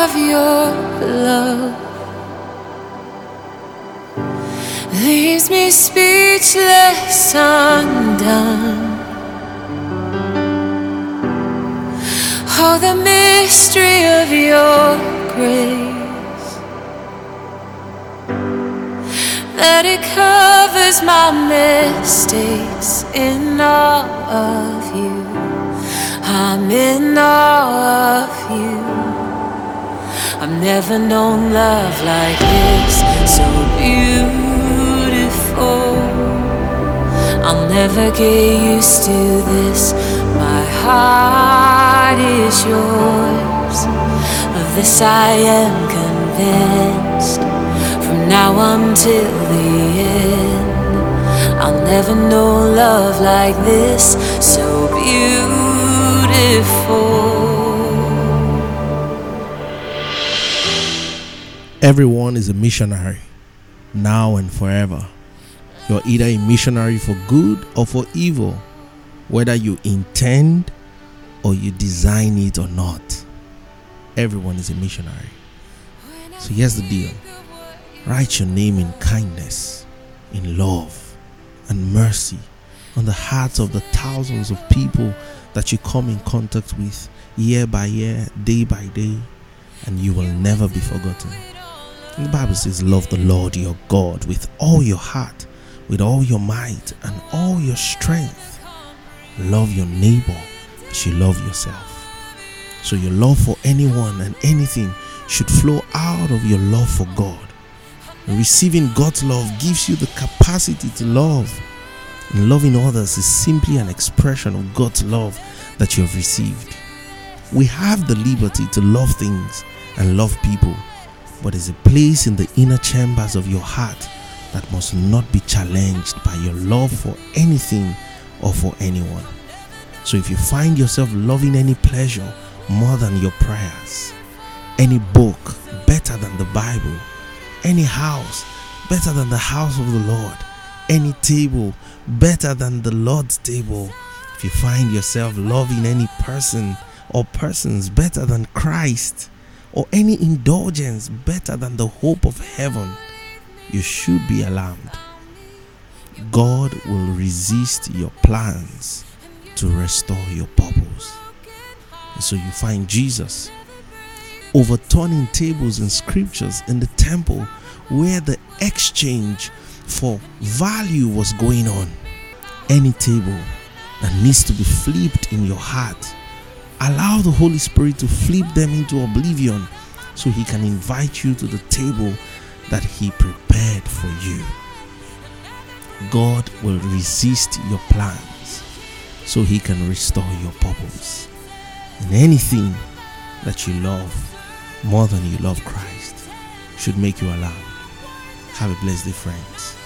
Of your love leaves me speechless, undone. Oh, the mystery of your grace that it covers my mistakes in all of you. I'm in awe of you. I've never known love like this, so beautiful. I'll never get used to this. My heart is yours. Of this I am convinced. From now until the end, I'll never know love like this, so beautiful. Everyone is a missionary, now and forever. You're either a missionary for good or for evil, whether you intend or you design it or not. Everyone is a missionary. So here's the deal write your name in kindness, in love, and mercy on the hearts of the thousands of people that you come in contact with year by year, day by day, and you will never be forgotten. And the Bible says, Love the Lord your God with all your heart, with all your might, and all your strength. Love your neighbor as you love yourself. So, your love for anyone and anything should flow out of your love for God. And receiving God's love gives you the capacity to love. And loving others is simply an expression of God's love that you have received. We have the liberty to love things and love people but is a place in the inner chambers of your heart that must not be challenged by your love for anything or for anyone. So if you find yourself loving any pleasure more than your prayers, any book better than the Bible, any house better than the house of the Lord, any table better than the Lord's table, if you find yourself loving any person or persons better than Christ, or any indulgence better than the hope of heaven, you should be alarmed. God will resist your plans to restore your purpose. And so you find Jesus overturning tables and scriptures in the temple where the exchange for value was going on. Any table that needs to be flipped in your heart allow the Holy Spirit to flip them into oblivion so He can invite you to the table that He prepared for you. God will resist your plans so He can restore your purpose. And anything that you love more than you love Christ should make you alarmed. Have a blessed day, friends.